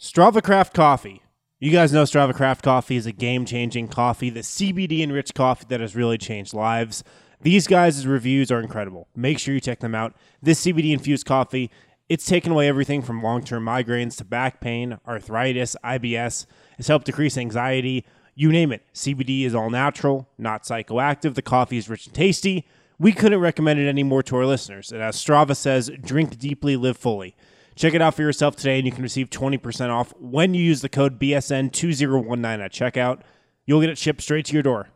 Strava Craft Coffee. You guys know Strava Craft Coffee is a game changing coffee, the CBD enriched coffee that has really changed lives. These guys' reviews are incredible. Make sure you check them out. This CBD infused coffee, it's taken away everything from long term migraines to back pain, arthritis, IBS. It's helped decrease anxiety. You name it. CBD is all natural, not psychoactive. The coffee is rich and tasty. We couldn't recommend it any more to our listeners. And as Strava says, drink deeply, live fully. Check it out for yourself today, and you can receive 20% off when you use the code BSN2019 at checkout. You'll get it shipped straight to your door.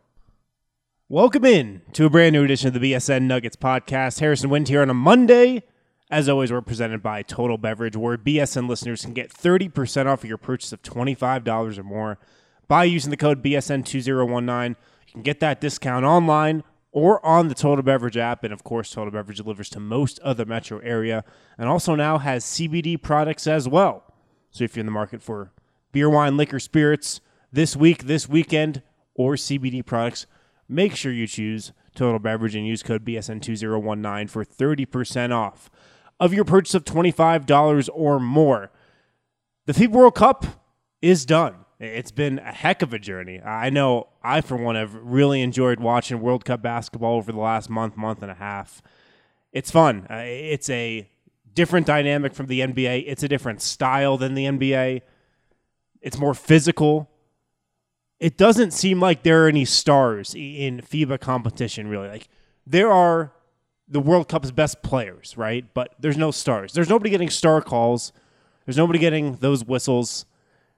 Welcome in to a brand new edition of the BSN Nuggets podcast. Harrison Wind here on a Monday. As always, we're presented by Total Beverage, where BSN listeners can get 30% off of your purchase of $25 or more by using the code BSN2019. You can get that discount online or on the Total Beverage app. And of course, Total Beverage delivers to most of the metro area and also now has CBD products as well. So if you're in the market for beer, wine, liquor, spirits this week, this weekend, or CBD products, make sure you choose Total Beverage and use code BSN2019 for 30% off of your purchase of $25 or more. The FIBA World Cup is done. It's been a heck of a journey. I know I, for one, have really enjoyed watching World Cup basketball over the last month, month and a half. It's fun. Uh, it's a different dynamic from the NBA. It's a different style than the NBA. It's more physical. It doesn't seem like there are any stars in FIBA competition, really. Like, there are the World Cup's best players, right? But there's no stars. There's nobody getting star calls. There's nobody getting those whistles.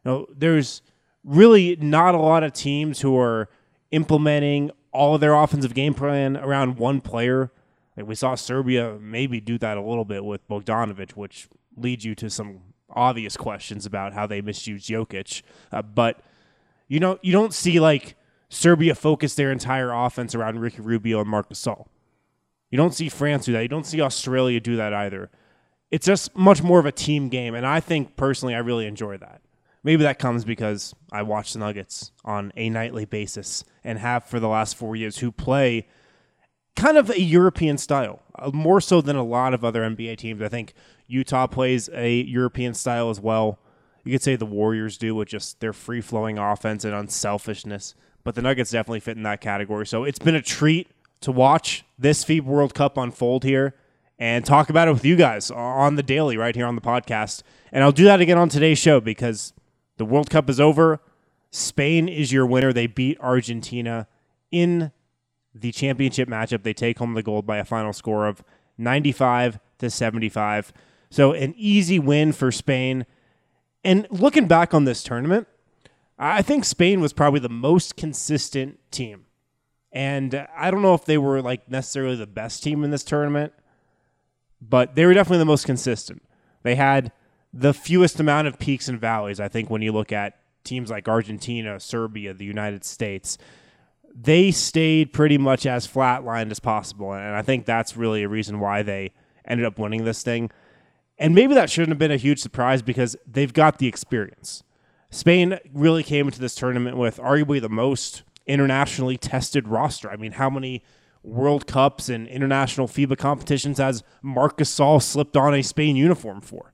Know, there's really not a lot of teams who are implementing all of their offensive game plan around one player. Like we saw Serbia maybe do that a little bit with Bogdanovic, which leads you to some obvious questions about how they misused Jokic. Uh, but you know, you don't see like Serbia focus their entire offense around Ricky Rubio and Marc Gasol. You don't see France do that. You don't see Australia do that either. It's just much more of a team game, and I think personally, I really enjoy that. Maybe that comes because I watch the Nuggets on a nightly basis and have for the last four years, who play kind of a European style, uh, more so than a lot of other NBA teams. I think Utah plays a European style as well. You could say the Warriors do with just their free flowing offense and unselfishness, but the Nuggets definitely fit in that category. So it's been a treat to watch this FIBA World Cup unfold here and talk about it with you guys on the daily right here on the podcast. And I'll do that again on today's show because the World Cup is over. Spain is your winner. They beat Argentina in the championship matchup. They take home the gold by a final score of 95 to 75. So an easy win for Spain. And looking back on this tournament, I think Spain was probably the most consistent team. And I don't know if they were like necessarily the best team in this tournament, but they were definitely the most consistent. They had the fewest amount of peaks and valleys, I think, when you look at teams like Argentina, Serbia, the United States. They stayed pretty much as flatlined as possible. And I think that's really a reason why they ended up winning this thing. And maybe that shouldn't have been a huge surprise because they've got the experience. Spain really came into this tournament with arguably the most internationally tested roster. I mean, how many World Cups and international FIBA competitions has Marc Gasol slipped on a Spain uniform for?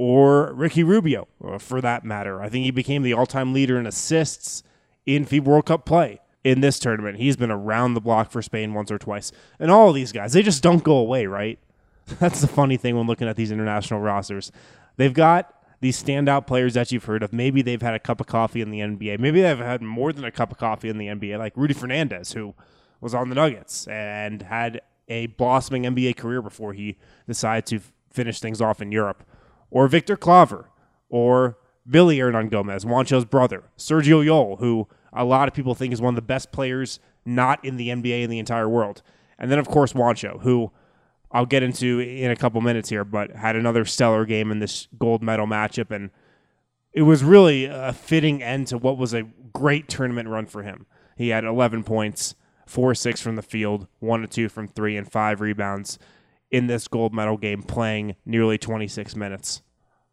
Or Ricky Rubio, for that matter. I think he became the all time leader in assists in FIBA World Cup play in this tournament. He's been around the block for Spain once or twice. And all of these guys, they just don't go away, right? That's the funny thing when looking at these international rosters. They've got these standout players that you've heard of. Maybe they've had a cup of coffee in the NBA. Maybe they've had more than a cup of coffee in the NBA, like Rudy Fernandez, who was on the Nuggets and had a blossoming NBA career before he decided to finish things off in Europe or Victor Claver, or Billy Hernangomez, Juancho's brother, Sergio Llull, who a lot of people think is one of the best players not in the NBA in the entire world. And then, of course, Juancho, who I'll get into in a couple minutes here, but had another stellar game in this gold medal matchup. And it was really a fitting end to what was a great tournament run for him. He had 11 points, 4 6 from the field, 1 2 from 3, and 5 rebounds in this gold medal game playing nearly 26 minutes.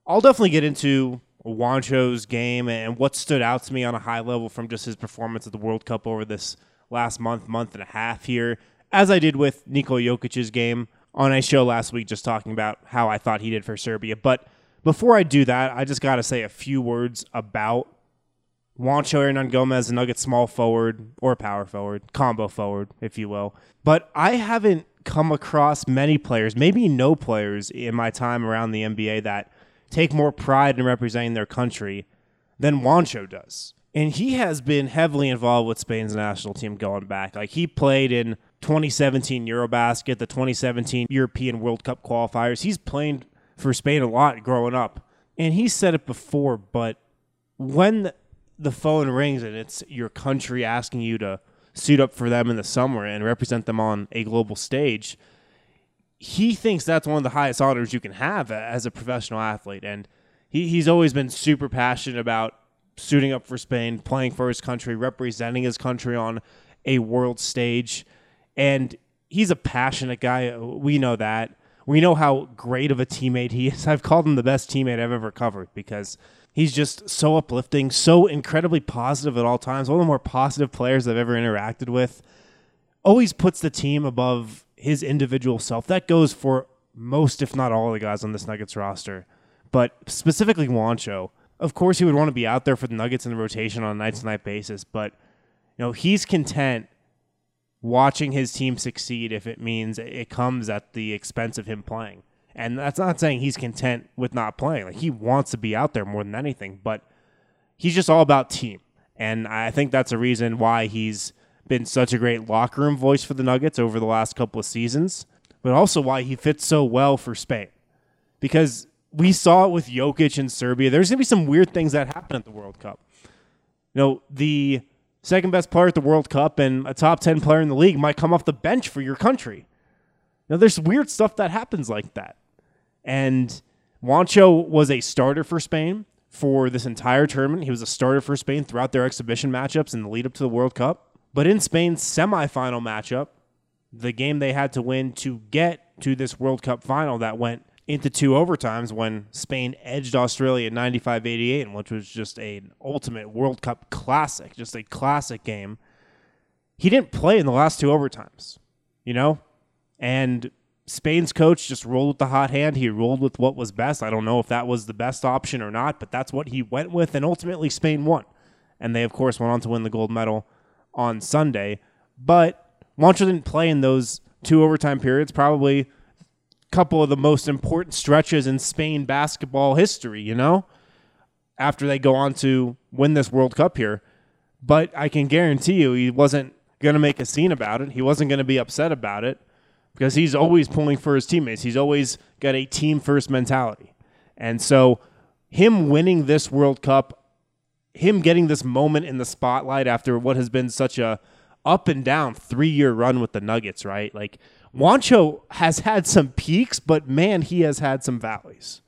I'll definitely get into Juancho's game and what stood out to me on a high level from just his performance at the World Cup over this last month, month and a half here, as I did with Nikola Jokic's game on a show last week, just talking about how I thought he did for Serbia. But before I do that, I just got to say a few words about Juancho Hernangomez, a Nugget small forward or power forward, combo forward, if you will. But I haven't come across many players, maybe no players in my time around the NBA that take more pride in representing their country than Juancho does. And he has been heavily involved with Spain's national team going back. Like he played in 2017 Eurobasket, the 2017 European World Cup qualifiers. He's playing for Spain a lot growing up. And he said it before, but when the phone rings and it's your country asking you to suit up for them in the summer and represent them on a global stage, he thinks that's one of the highest honors you can have as a professional athlete. And he, he's always been super passionate about suiting up for Spain, playing for his country, representing his country on a world stage. And he's a passionate guy. We know that. We know how great of a teammate he is. I've called him the best teammate I've ever covered because he's just so uplifting, so incredibly positive at all times. One of the more positive players I've ever interacted with. Always puts the team above his individual self. That goes for most, if not all, the guys on this Nuggets roster. But specifically Juancho, of course, he would want to be out there for the Nuggets in the rotation on a night to night basis. But you know, he's content watching his team succeed if it means it comes at the expense of him playing. And that's not saying he's content with not playing. Like he wants to be out there more than anything, but he's just all about team. And I think that's a reason why he's been such a great locker room voice for the Nuggets over the last couple of seasons, but also why he fits so well for Spain. Because we saw it with Jokic in Serbia. There's going to be some weird things that happen at the World Cup. You know, the second best player at the World Cup and a top 10 player in the league might come off the bench for your country. Now, there's weird stuff that happens like that. And Juancho was a starter for Spain for this entire tournament. He was a starter for Spain throughout their exhibition matchups in the lead up to the World Cup. But in Spain's semifinal matchup, the game they had to win to get to this World Cup final that went into two overtimes when Spain edged Australia 95 88, which was just an ultimate World Cup classic, just a classic game. He didn't play in the last two overtimes, you know? And Spain's coach just rolled with the hot hand. He rolled with what was best. I don't know if that was the best option or not, but that's what he went with. And ultimately, Spain won. And they, of course, went on to win the gold medal on Sunday. But Juancho didn't play in those two overtime periods, probably a couple of the most important stretches in Spain basketball history, you know, after they go on to win this World Cup here. But I can guarantee you he wasn't going to make a scene about it. He wasn't going to be upset about it because he's always pulling for his teammates. He's always got a team first mentality. And so, him winning this World Cup, him getting this moment in the spotlight after what has been such a up and down three year run with the Nuggets, right? Like, Juancho has had some peaks, but man, he has had some valleys.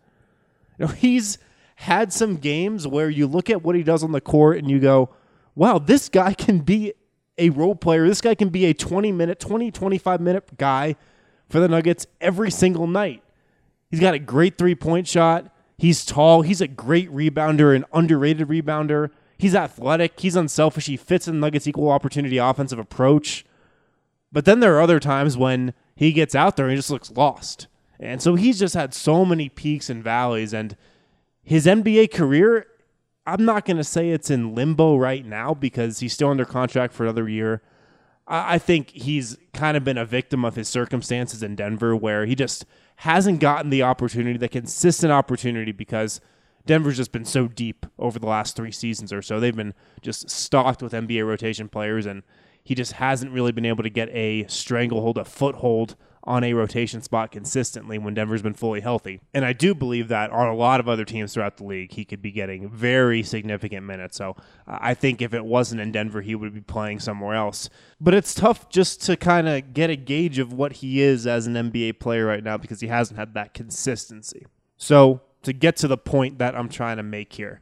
You know, he's had some games where you look at what he does on the court and you go, wow, this guy can be a role player. This guy can be a 20 minute, 20, 25 minute guy for the Nuggets every single night. He's got a great three point shot. He's tall. He's a great rebounder, an underrated rebounder. He's athletic. He's unselfish. He fits in Nuggets' equal opportunity offensive approach. But then there are other times when he gets out there and he just looks lost. And so he's just had so many peaks and valleys. And his NBA career, I'm not going to say it's in limbo right now because he's still under contract for another year. I think he's kind of been a victim of his circumstances in Denver where he just hasn't gotten the opportunity, the consistent opportunity, because Denver's just been so deep over the last three seasons or so. They've been just stocked with NBA rotation players, and he just hasn't really been able to get a stranglehold, a foothold on a rotation spot consistently when Denver's been fully healthy. And I do believe that on a lot of other teams throughout the league, he could be getting very significant minutes. So uh, I think if it wasn't in Denver, he would be playing somewhere else. But it's tough just to kind of get a gauge of what he is as an NBA player right now because he hasn't had that consistency. So to get to the point that I'm trying to make here,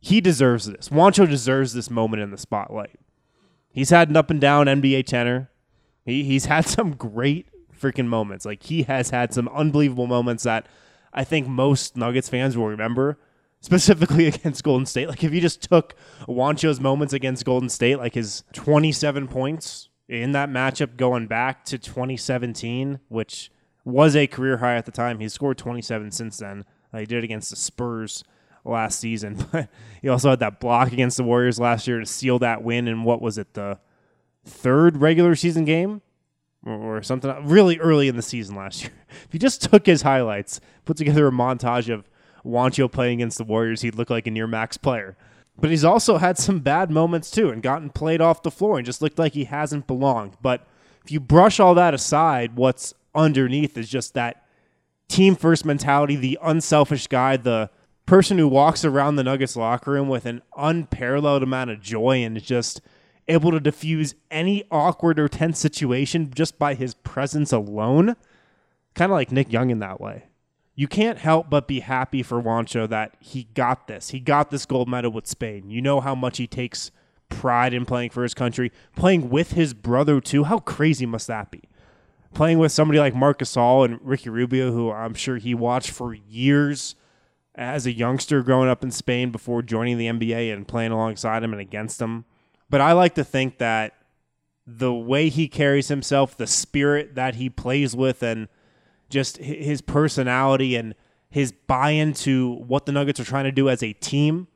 he deserves this. Juancho deserves this moment in the spotlight. He's had an up and down NBA tenor. He, he's had some great freaking moments. Like he has had some unbelievable moments that I think most Nuggets fans will remember, specifically against Golden State. Like if you just took Juancho's moments against Golden State, like his 27 points in that matchup going back to 2017, which was a career high at the time. He's scored 27 since then. He did it against the Spurs last season, but he also had that block against the Warriors last year to seal that win in what was it, the third regular season game? Or something uh, really early in the season last year. If he just took his highlights, put together a montage of Juancho playing against the Warriors, he'd look like a near max player. But he's also had some bad moments too and gotten played off the floor and just looked like he hasn't belonged. But if you brush all that aside, what's underneath is just that team first mentality, the unselfish guy, the person who walks around the Nuggets locker room with an unparalleled amount of joy and just able to diffuse any awkward or tense situation just by his presence alone. Kind of like Nick Young in that way you can't help but be happy for Juancho that he got this. He got this gold medal with Spain. You know how much he takes pride in playing for his country, playing with his brother too. How crazy must that be? Playing with somebody like Marc Gasol and Ricky Rubio, who I'm sure he watched for years as a youngster growing up in Spain before joining the NBA and playing alongside him and against him. But I like to think that the way he carries himself, the spirit that he plays with, and just his personality and his buy into what the Nuggets are trying to do as a team,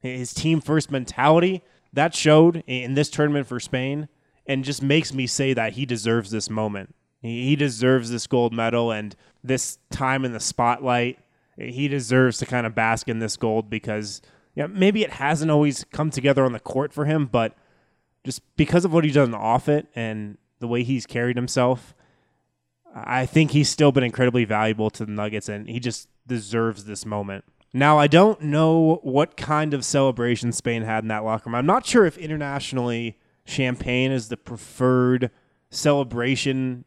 his team first mentality, that showed in this tournament for Spain and just makes me say that he deserves this moment. He deserves this gold medal and this time in the spotlight. He deserves to kind of bask in this gold because yeah, maybe it hasn't always come together on the court for him, but just because of what he's done off it and the way he's carried himself, I think he's still been incredibly valuable to the Nuggets, and he just deserves this moment. Now, I don't know what kind of celebration Spain had in that locker room. I'm not sure if internationally champagne is the preferred celebration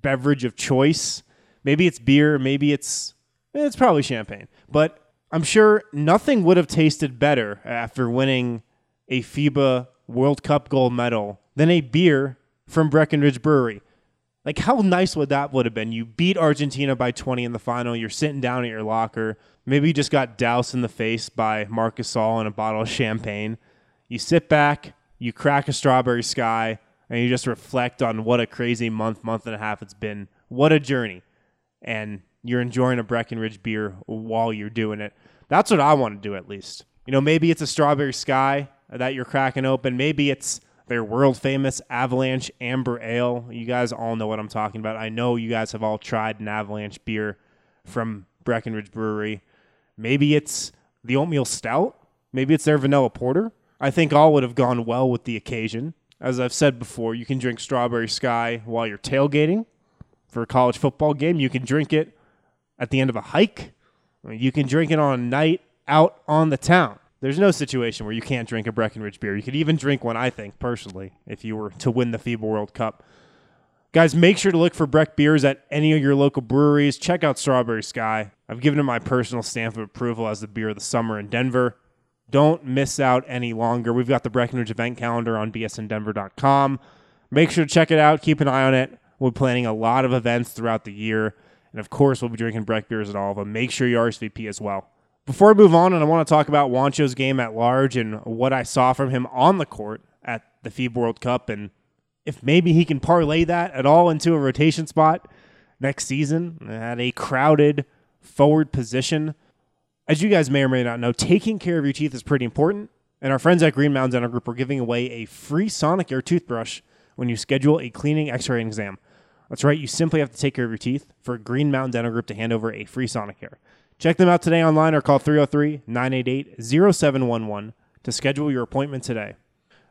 beverage of choice. Maybe it's beer, maybe it's it's probably champagne. But I'm sure nothing would have tasted better after winning a FIBA World Cup gold medal than a beer from Breckenridge Brewery. Like how nice would that would have been? You beat Argentina by 20 in the final. You're sitting down at your locker. Maybe you just got doused in the face by Marc Gasol and a bottle of champagne. You sit back, you crack a strawberry sky, and you just reflect on what a crazy month, month and a half it's been. What a journey. And you're enjoying a Breckenridge beer while you're doing it. That's what I want to do at least. You know, maybe it's a strawberry sky that you're cracking open. Maybe it's their world famous Avalanche Amber Ale. You guys all know what I'm talking about. I know you guys have all tried an Avalanche beer from Breckenridge Brewery. Maybe it's the oatmeal stout. Maybe it's their vanilla porter. I think all would have gone well with the occasion. As I've said before, you can drink Strawberry Sky while you're tailgating for a college football game. You can drink it at the end of a hike. You can drink it on a night out on the town. There's no situation where you can't drink a Breckenridge beer. You could even drink one, I think, personally, if you were to win the FIBA World Cup. Guys, make sure to look for Breck beers at any of your local breweries. Check out Strawberry Sky. I've given it my personal stamp of approval as the beer of the summer in Denver. Don't miss out any longer. We've got the Breckenridge event calendar on bsndenver.com. Make sure to check it out. Keep an eye on it. We're planning a lot of events throughout the year. And of course, we'll be drinking Breck beers at all of them. Make sure you RSVP as well. Before I move on, and I want to talk about Juancho's game at large and what I saw from him on the court at the FIBA World Cup, and if maybe he can parlay that at all into a rotation spot next season at a crowded forward position. As you guys may or may not know, taking care of your teeth is pretty important. And our friends at Green Mountain Dental Group are giving away a free Sonicare toothbrush when you schedule a cleaning x-ray exam. That's right, you simply have to take care of your teeth for Green Mountain Dental Group to hand over a free Sonicare. Check them out today online or call 303 988 0711 to schedule your appointment today.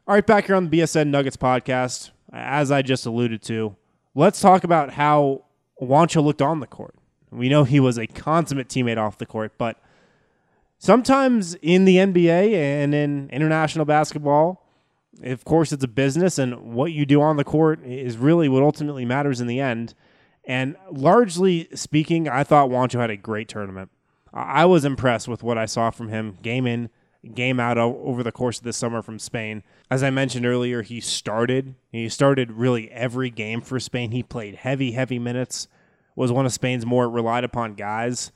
All right, back here on the BSN Nuggets podcast, as I just alluded to, let's talk about how Juancho looked on the court. We know he was a consummate teammate off the court, but sometimes in the NBA and in international basketball, of course, it's a business, and what you do on the court is really what ultimately matters in the end. And largely speaking, I thought Juancho had a great tournament. I was impressed with what I saw from him game in, game out over the course of this summer from Spain. As I mentioned earlier, he started. He started really every game for Spain. He played heavy, heavy minutes. Was one of Spain's more relied upon guys.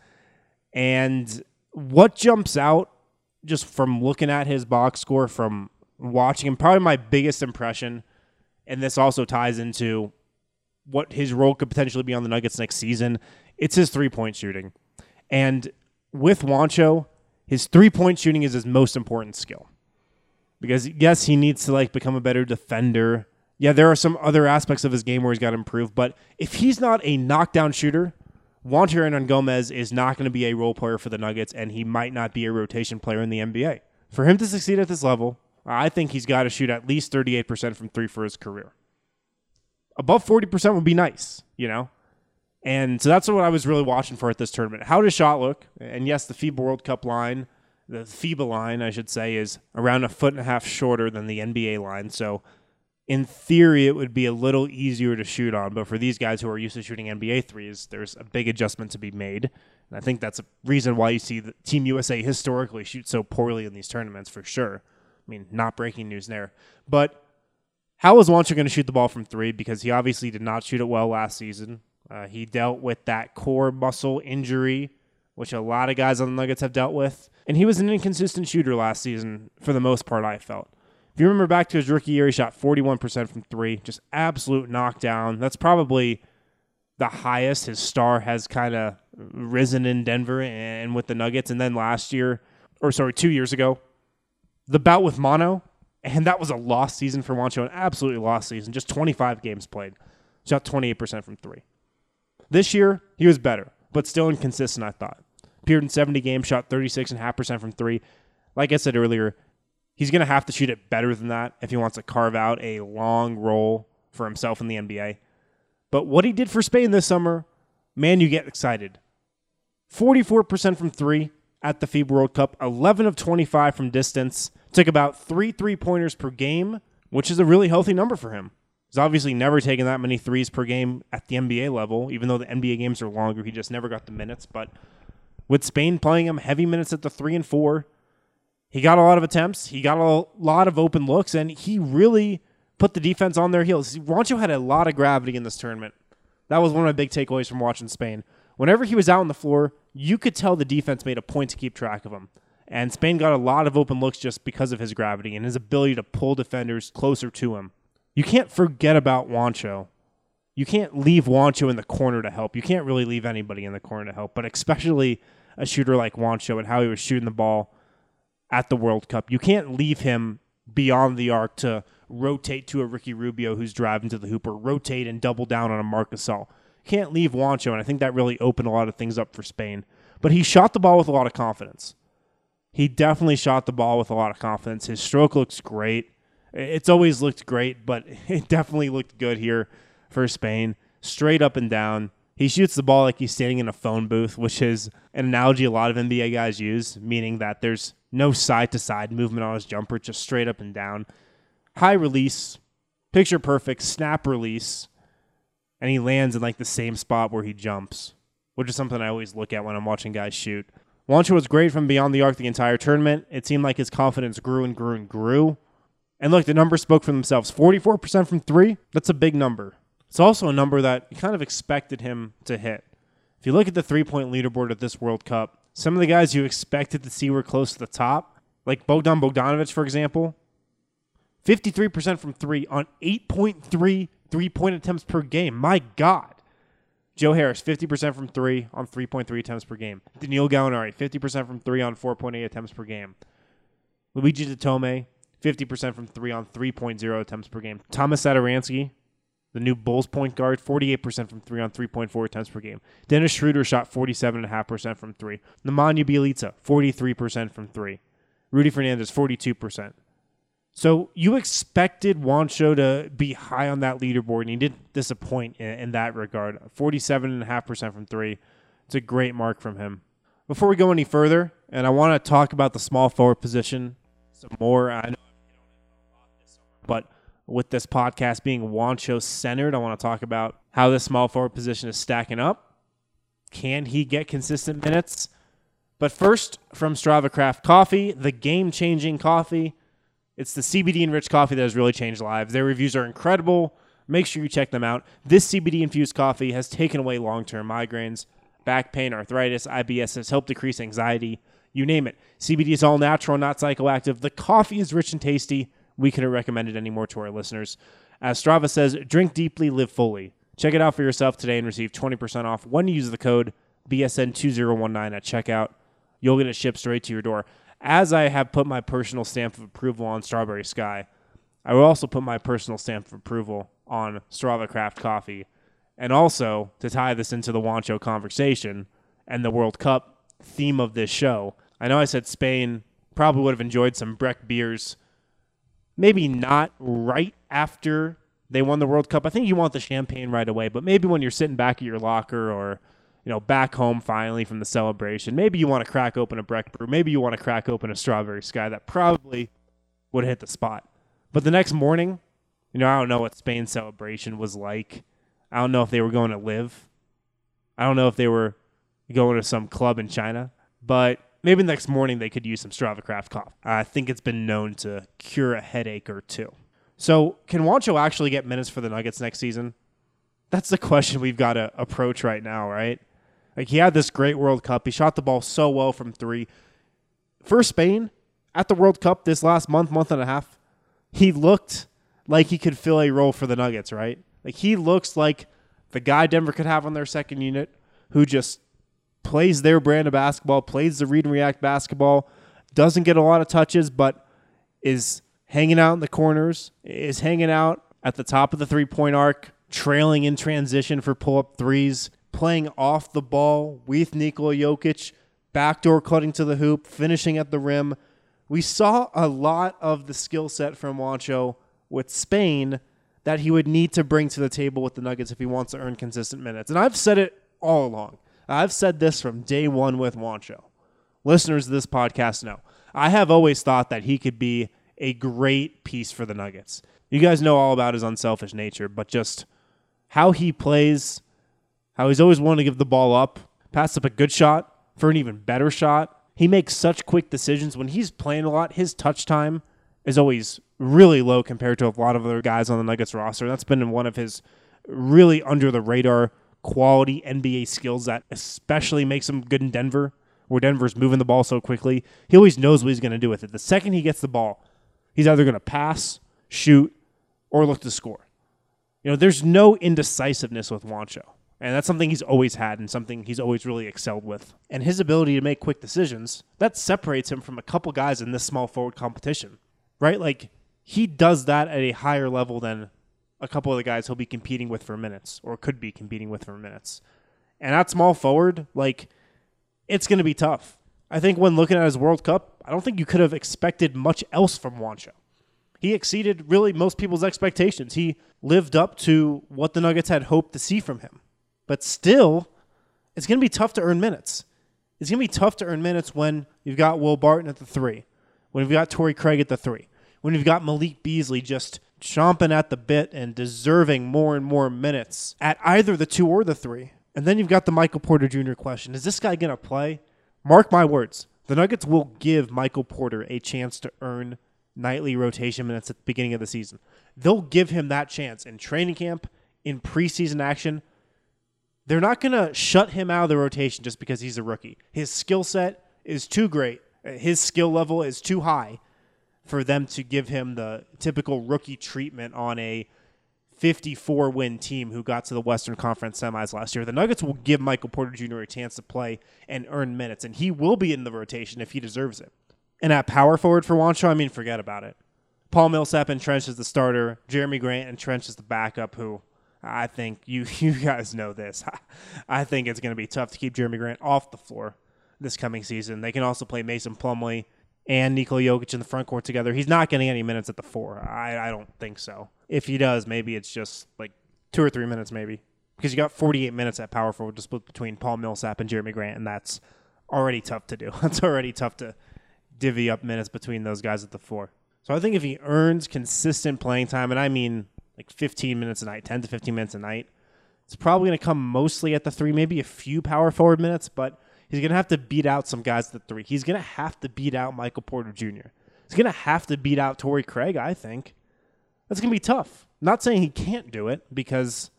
And what jumps out just from looking at his box score, from watching him, probably my biggest impression, and this also ties into what his role could potentially be on the Nuggets next season. It's his three point shooting. And with Juancho, his three point shooting is his most important skill. Because yes, he needs to like become a better defender. Yeah, there are some other aspects of his game where he's got to improve, but if he's not a knockdown shooter, Juancho Hernangomez is not going to be a role player for the Nuggets, and he might not be a rotation player in the NBA. For him to succeed at this level, I think he's got to shoot at least 38% from three for his career. Above 40% would be nice, you know? And so that's what I was really watching for at this tournament. How does shot look? And yes, the FIBA World Cup line, the FIBA line, I should say, is around a foot and a half shorter than the NBA line. So in theory, it would be a little easier to shoot on. But for these guys who are used to shooting NBA threes, there's a big adjustment to be made. And I think that's a reason why you see the Team USA historically shoot so poorly in these tournaments for sure. I mean, not breaking news there. But how is Juancho going to shoot the ball from three? Because he obviously did not shoot it well last season. Uh, he dealt with that core muscle injury, which a lot of guys on the Nuggets have dealt with. And he was an inconsistent shooter last season for the most part, I felt. If you remember back to his rookie year, he shot 41% from three, just absolute knockdown. That's probably the highest his star has kind of risen in Denver and with the Nuggets. And then last year, or sorry, two years ago, the bout with Mono, and that was a lost season for Juancho, an absolutely lost season. Just 25 games played, shot 28% from three. This year, he was better, but still inconsistent, I thought. Appeared in 70 games, shot 36.5% from three. Like I said earlier, he's going to have to shoot it better than that if he wants to carve out a long role for himself in the NBA. But what he did for Spain this summer, man, you get excited. 44% from three at the FIBA World Cup, 11 of 25 from distance, took about three three pointers per game, which is a really healthy number for him. He's obviously never taken that many threes per game at the NBA level, even though the NBA games are longer. He just never got the minutes. But with Spain playing him heavy minutes at the three and four, he got a lot of attempts. He got a lot of open looks, and he really put the defense on their heels. Juancho had a lot of gravity in this tournament. That was one of my big takeaways from watching Spain. Whenever he was out on the floor, you could tell the defense made a point to keep track of him. And Spain got a lot of open looks just because of his gravity and his ability to pull defenders closer to him. You can't forget about Juancho. You can't leave Juancho in the corner to help. You can't really leave anybody in the corner to help, but especially a shooter like Juancho and how he was shooting the ball at the World Cup. You can't leave him beyond the arc to rotate to a Ricky Rubio who's driving to the hoop or rotate and double down on a Marc Gasol. Can't leave Juancho, and I think that really opened a lot of things up for Spain. But he shot the ball with a lot of confidence. He definitely shot the ball with a lot of confidence. His stroke looks great. It's always looked great, but it definitely looked good here for Spain. Straight up and down. He shoots the ball like he's standing in a phone booth, which is an analogy a lot of NBA guys use, meaning that there's no side to side movement on his jumper, just straight up and down. High release, picture perfect, snap release, and he lands in like the same spot where he jumps, which is something I always look at when I'm watching guys shoot. Juancho was great from beyond the arc the entire tournament. It seemed like his confidence grew and grew and grew. And look, the numbers spoke for themselves. 44% from three, that's a big number. It's also a number that you kind of expected him to hit. If you look at the three point leaderboard at this World Cup, some of the guys you expected to see were close to the top, like Bogdan Bogdanovic, for example, 53% from three on 8.3 three point attempts per game. My God. Joe Harris, 50% from three on 3.3 attempts per game. Danilo Gallinari, 50% from three on 4.8 attempts per game. Luigi Datome, 50% from three on 3.0 attempts per game. Thomas Satoransky, the new Bulls point guard, 48% from three on 3.4 attempts per game. Dennis Schroeder shot 47.5% from three. Nemanja Bjelica, 43% from three. Rudy Fernandez, 42%. So you expected Juancho to be high on that leaderboard, and he didn't disappoint in, in that regard. 47.5% from three. It's a great mark from him. Before we go any further, and I want to talk about the small forward position some more. I know but with this podcast being Juancho centered, I want to talk about how this small forward position is stacking up. Can he get consistent minutes? But first, from Strava Craft Coffee, the game changing coffee it's the CBD enriched coffee that has really changed lives. Their reviews are incredible. Make sure you check them out. This CBD infused coffee has taken away long term migraines, back pain, arthritis, IBS, has helped decrease anxiety. You name it. CBD is all natural, not psychoactive. The coffee is rich and tasty. We couldn't recommend it anymore to our listeners. As Strava says, drink deeply, live fully. Check it out for yourself today and receive 20% off when you use the code BSN2019 at checkout. you'll get it shipped straight to your door. As I have put my personal stamp of approval on Strawberry Sky, I will also put my personal stamp of approval on Strava Craft Coffee. And also, to tie this into the Juancho conversation and the World Cup theme of this show, I know I said Spain probably would have enjoyed some Breck beers. Maybe not right after they won the World Cup. I think you want the champagne right away, but maybe when you're sitting back at your locker or you know back home finally from the celebration, maybe you want to crack open a Breck brew. Maybe you want to crack open a Strawberry Sky. That probably would hit the spot. But the next morning, you know, I don't know what Spain's celebration was like. I don't know if they were going to live. I don't know if they were going to some club in China, but maybe next morning they could use some Strava Craft coffee. I think it's been known to cure a headache or two. So, can Juancho actually get minutes for the Nuggets next season? That's the question we've got to approach right now, right? Like, he had this great World Cup. He shot the ball so well from three. For Spain, at the World Cup this last month, month and a half, he looked like he could fill a role for the Nuggets, right? Like, he looks like the guy Denver could have on their second unit who just plays their brand of basketball, plays the read and react basketball, doesn't get a lot of touches, but is hanging out in the corners, is hanging out at the top of the three point arc, trailing in transition for pull up threes, playing off the ball with Nikola Jokic, backdoor cutting to the hoop, finishing at the rim. We saw a lot of the skill set from Juancho with Spain that he would need to bring to the table with the Nuggets if he wants to earn consistent minutes. And I've said it all along. I've said this from day one with Juancho. Listeners of this podcast know. I have always thought that he could be a great piece for the Nuggets. You guys know all about his unselfish nature, but just how he plays, how he's always willing to give the ball up, pass up a good shot for an even better shot. He makes such quick decisions. When he's playing a lot, his touch time is always really low compared to a lot of other guys on the Nuggets roster. That's been one of his really under the radar quality NBA skills that especially makes him good in Denver, where Denver's moving the ball so quickly. He always knows what he's going to do with it. The second he gets the ball, he's either going to pass, shoot, or look to score. You know, there's no indecisiveness with Juancho. And that's something he's always had and something he's always really excelled with. And his ability to make quick decisions, that separates him from a couple guys in this small forward competition, right? Like, he does that at a higher level than a couple of the guys he'll be competing with for minutes or could be competing with for minutes. And that small forward, like, it's going to be tough. I think when looking at his World Cup, I don't think you could have expected much else from Juancho. He exceeded really most people's expectations. He lived up to what the Nuggets had hoped to see from him. But still, it's going to be tough to earn minutes. It's going to be tough to earn minutes when you've got Will Barton at the three, when you've got Torrey Craig at the three, when you've got Malik Beasley just chomping at the bit and deserving more and more minutes at either the two or the three. And then you've got the Michael Porter Jr. question Is this guy going to play? Mark my words. The Nuggets will give Michael Porter a chance to earn nightly rotation minutes at the beginning of the season. They'll give him that chance in training camp, in preseason action. They're not going to shut him out of the rotation just because he's a rookie. His skill set is too great. His skill level is too high for them to give him the typical rookie treatment on a 54 win team who got to the Western Conference semis last year. The Nuggets will give Michael Porter Jr. a chance to play and earn minutes, and he will be in the rotation if he deserves it. And at power forward for Juancho, I mean, forget about it. Paul Millsap entrenched as the starter, Jerami Grant entrenched as the backup, who I think you you guys know this. I think it's going to be tough to keep Jerami Grant off the floor this coming season. They can also play Mason Plumlee and Nikola Jokic in the front court together. He's not getting any minutes at the four. I, I don't think so. If he does, maybe it's just like two or three minutes, maybe. Because you got 48 minutes at power forward to split between Paul Millsap and Jerami Grant, and that's already tough to do. That's already tough to divvy up minutes between those guys at the four. So I think if he earns consistent playing time, and I mean like 15 minutes a night, 10 to 15 minutes a night, it's probably going to come mostly at the three, maybe a few power forward minutes, but He's going to have to beat out some guys at the three. He's going to have to beat out Michael Porter Jr. He's going to have to beat out Torrey Craig, I think. That's going to be tough. I'm not saying he can't do it because,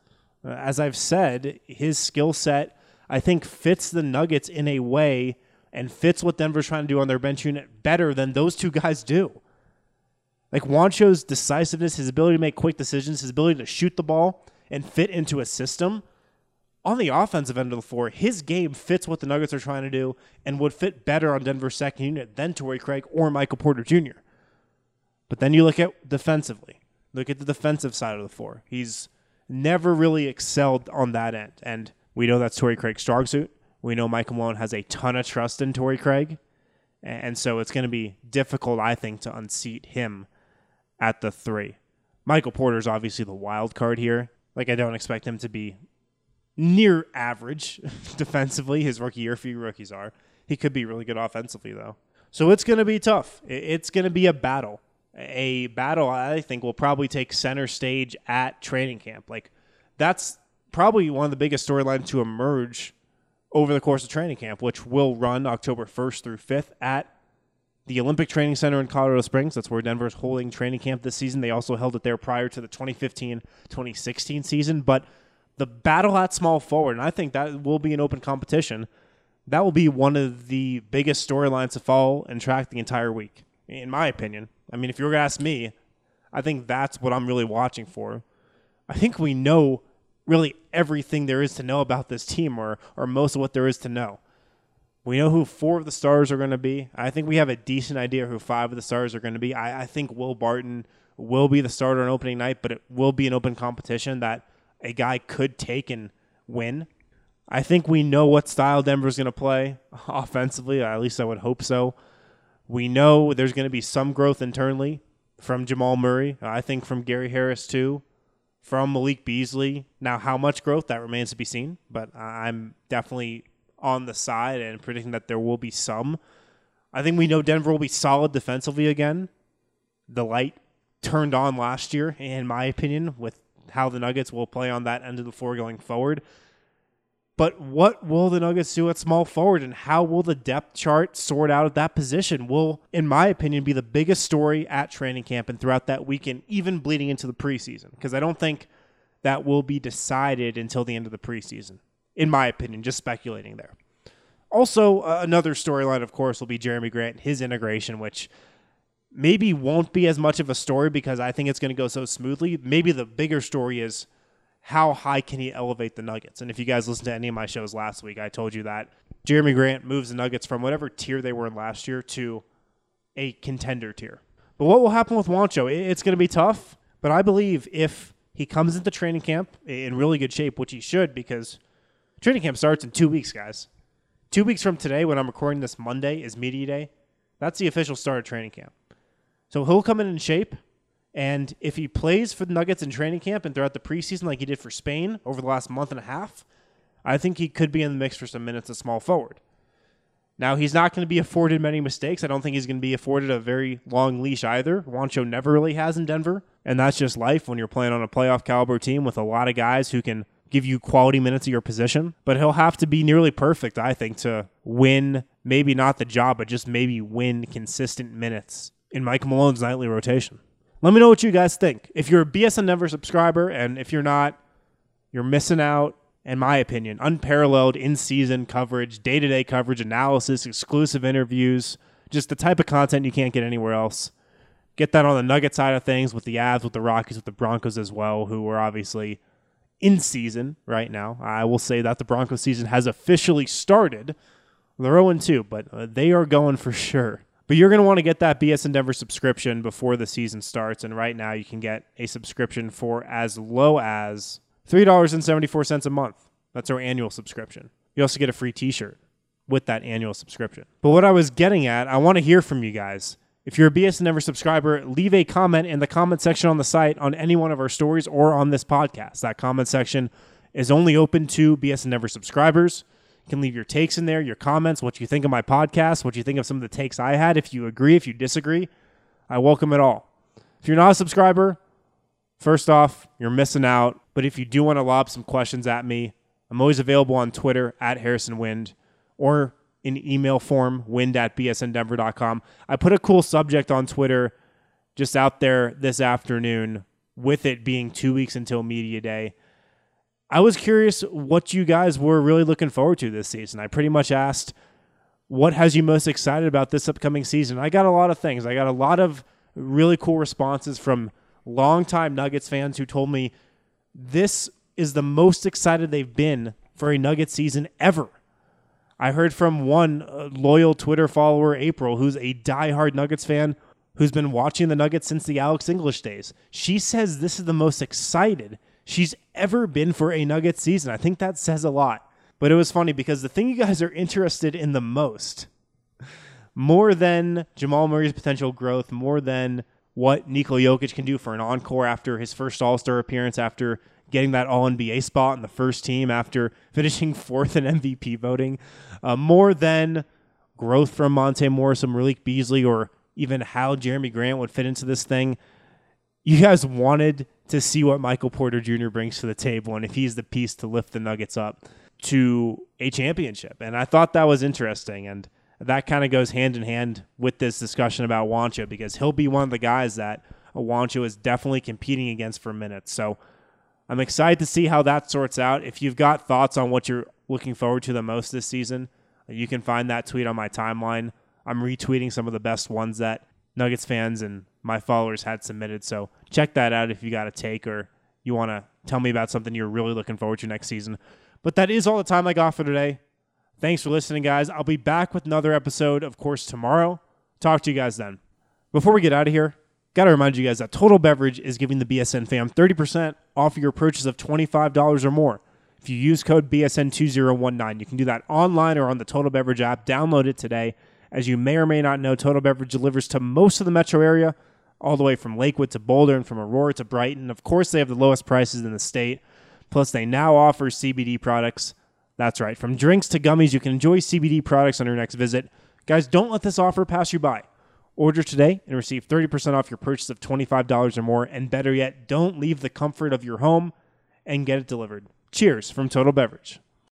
uh, as I've said, his skill set, I think, fits the Nuggets in a way and fits what Denver's trying to do on their bench unit better than those two guys do. Like Juancho's decisiveness, his ability to make quick decisions, his ability to shoot the ball and fit into a system – on the offensive end of the floor, his game fits what the Nuggets are trying to do and would fit better on Denver's second unit than Torrey Craig or Michael Porter Jr. But then you look at defensively. Look at the defensive side of the floor. He's never really excelled on that end. And we know that's Torrey Craig's strong suit. We know Michael Malone has a ton of trust in Torrey Craig. And so it's going to be difficult, I think, to unseat him at the three. Michael Porter's obviously the wild card here. Like, I don't expect him to be near average defensively. His rookie year, few rookies are. He could be really good offensively, though. So it's going to be tough. It's going to be a battle a battle I think will probably take center stage at training camp. Like that's probably one of the biggest storylines to emerge over the course of training camp, which will run October 1st through 5th at the Olympic Training Center in Colorado Springs. That's where Denver's holding training camp this season. They also held it there prior to the 2015 2016 season. But the battle at small forward, and I think that will be an open competition. That will be one of the biggest storylines to follow and track the entire week, in my opinion. I mean, if you were to ask me, I think that's what I'm really watching for. I think we know really everything there is to know about this team, or or most of what there is to know. We know who four of the stars are going to be. I think we have a decent idea who five of the stars are going to be. I, I think Will Barton will be the starter on opening night, but it will be an open competition that a guy could take and win. I think we know what style Denver's going to play offensively. At least I would hope so. We know there's going to be some growth internally from Jamal Murray. I think from Gary Harris too, from Malik Beasley. Now, how much growth that remains to be seen, but I'm definitely on the side and predicting that there will be some. I think we know Denver will be solid defensively again. The light turned on last year, in my opinion, with how the Nuggets will play on that end of the floor going forward. But what will the Nuggets do at small forward and how will the depth chart sort out at that position will, in my opinion, be the biggest story at training camp and throughout that weekend, even bleeding into the preseason. Because I don't think that will be decided until the end of the preseason, in my opinion, just speculating there. Also, uh, another storyline, of course, will be Jerami Grant, his integration, which maybe won't be as much of a story because I think it's going to go so smoothly. Maybe the bigger story is how high can he elevate the Nuggets? And if you guys listened to any of my shows last week, I told you that Jerami Grant moves the Nuggets from whatever tier they were in last year to a contender tier. But what will happen with Juancho? It's going to be tough, but I believe if he comes into training camp in really good shape, which he should, because training camp starts in two weeks, guys. Two weeks from today, when I'm recording this Monday, is media day. That's the official start of training camp. So he'll come in in shape. And if he plays for the Nuggets in training camp and throughout the preseason like he did for Spain over the last month and a half, I think he could be in the mix for some minutes at small forward. Now, he's not going to be afforded many mistakes. I don't think he's going to be afforded a very long leash either. Juancho never really has in Denver. And that's just life when you're playing on a playoff caliber team with a lot of guys who can give you quality minutes of your position. But he'll have to be nearly perfect, I think, to win maybe not the job, but just maybe win consistent minutes in Mike Malone's nightly rotation. Let me know what you guys think. If you're a BSN Denver subscriber, and if you're not, you're missing out, in my opinion. Unparalleled in season coverage, day to day coverage, analysis, exclusive interviews, just the type of content you can't get anywhere else. Get that on the Nugget side of things with the Avs, with the Rockies, with the Broncos as well, who are obviously in season right now. I will say that the Broncos season has officially started. They're 0 2, but uh, they are going for sure. But you're going to want to get that BSN Denver subscription before the season starts. And right now, you can get a subscription for as low as $3.74 a month. That's our annual subscription. You also get a free t shirt with that annual subscription. But what I was getting at, I want to hear from you guys. If you're a BSN Denver subscriber, leave a comment in the comment section on the site on any one of our stories or on this podcast. That comment section is only open to BSN Denver subscribers. You can leave your takes in there, your comments, what you think of my podcast, what you think of some of the takes I had. If you agree, if you disagree, I welcome it all. If you're not a subscriber, first off, you're missing out. But if you do want to lob some questions at me, I'm always available on Twitter at Harrison Wind or in email form, wind at bsndenver.com. I put a cool subject on Twitter just out there this afternoon with it being two weeks until Media Day. I was curious what you guys were really looking forward to this season. I pretty much asked, what has you most excited about this upcoming season? I got a lot of things. I got a lot of really cool responses from longtime Nuggets fans who told me this is the most excited they've been for a Nugget season ever. I heard from one uh, loyal Twitter follower, April, who's a diehard Nuggets fan who's been watching the Nuggets since the Alex English days. She says this is the most excited she's ever been for a Nuggets season. I think that says a lot. But it was funny because the thing you guys are interested in the most, more than Jamal Murray's potential growth, more than what Nikola Jokic can do for an encore after his first All Star appearance, after getting that All NBA spot in the first team, after finishing fourth in MVP voting, uh, more than growth from Monte Morris and Malik Beasley, or even how Jerami Grant would fit into this thing. You guys wanted to see what Michael Porter Jr. brings to the table and if he's the piece to lift the Nuggets up to a championship. And I thought that was interesting. And that kind of goes hand in hand with this discussion about Juancho because he'll be one of the guys that Juancho is definitely competing against for minutes. So I'm excited to see how that sorts out. If you've got thoughts on what you're looking forward to the most this season, you can find that tweet on my timeline. I'm retweeting some of the best ones that Nuggets fans and my followers had submitted. So check that out if you got a take or you want to tell me about something you're really looking forward to next season. But that is all the time I got for today. Thanks for listening, guys. I'll be back with another episode, of course, tomorrow. Talk to you guys then. Before we get out of here, got to remind you guys that Total Beverage is giving the BSN fam 30% off your purchase of $25 or more. If you use code BSN2019, you can do that online or on the Total Beverage app. Download it today. As you may or may not know, Total Beverage delivers to most of the metro area, all the way from Lakewood to Boulder and from Aurora to Brighton. Of course, they have the lowest prices in the state. Plus, they now offer CBD products. That's right. From drinks to gummies, you can enjoy CBD products on your next visit. Guys, don't let this offer pass you by. Order today and receive 30% off your purchase of $25 or more. And better yet, don't leave the comfort of your home and get it delivered. Cheers from Total Beverage.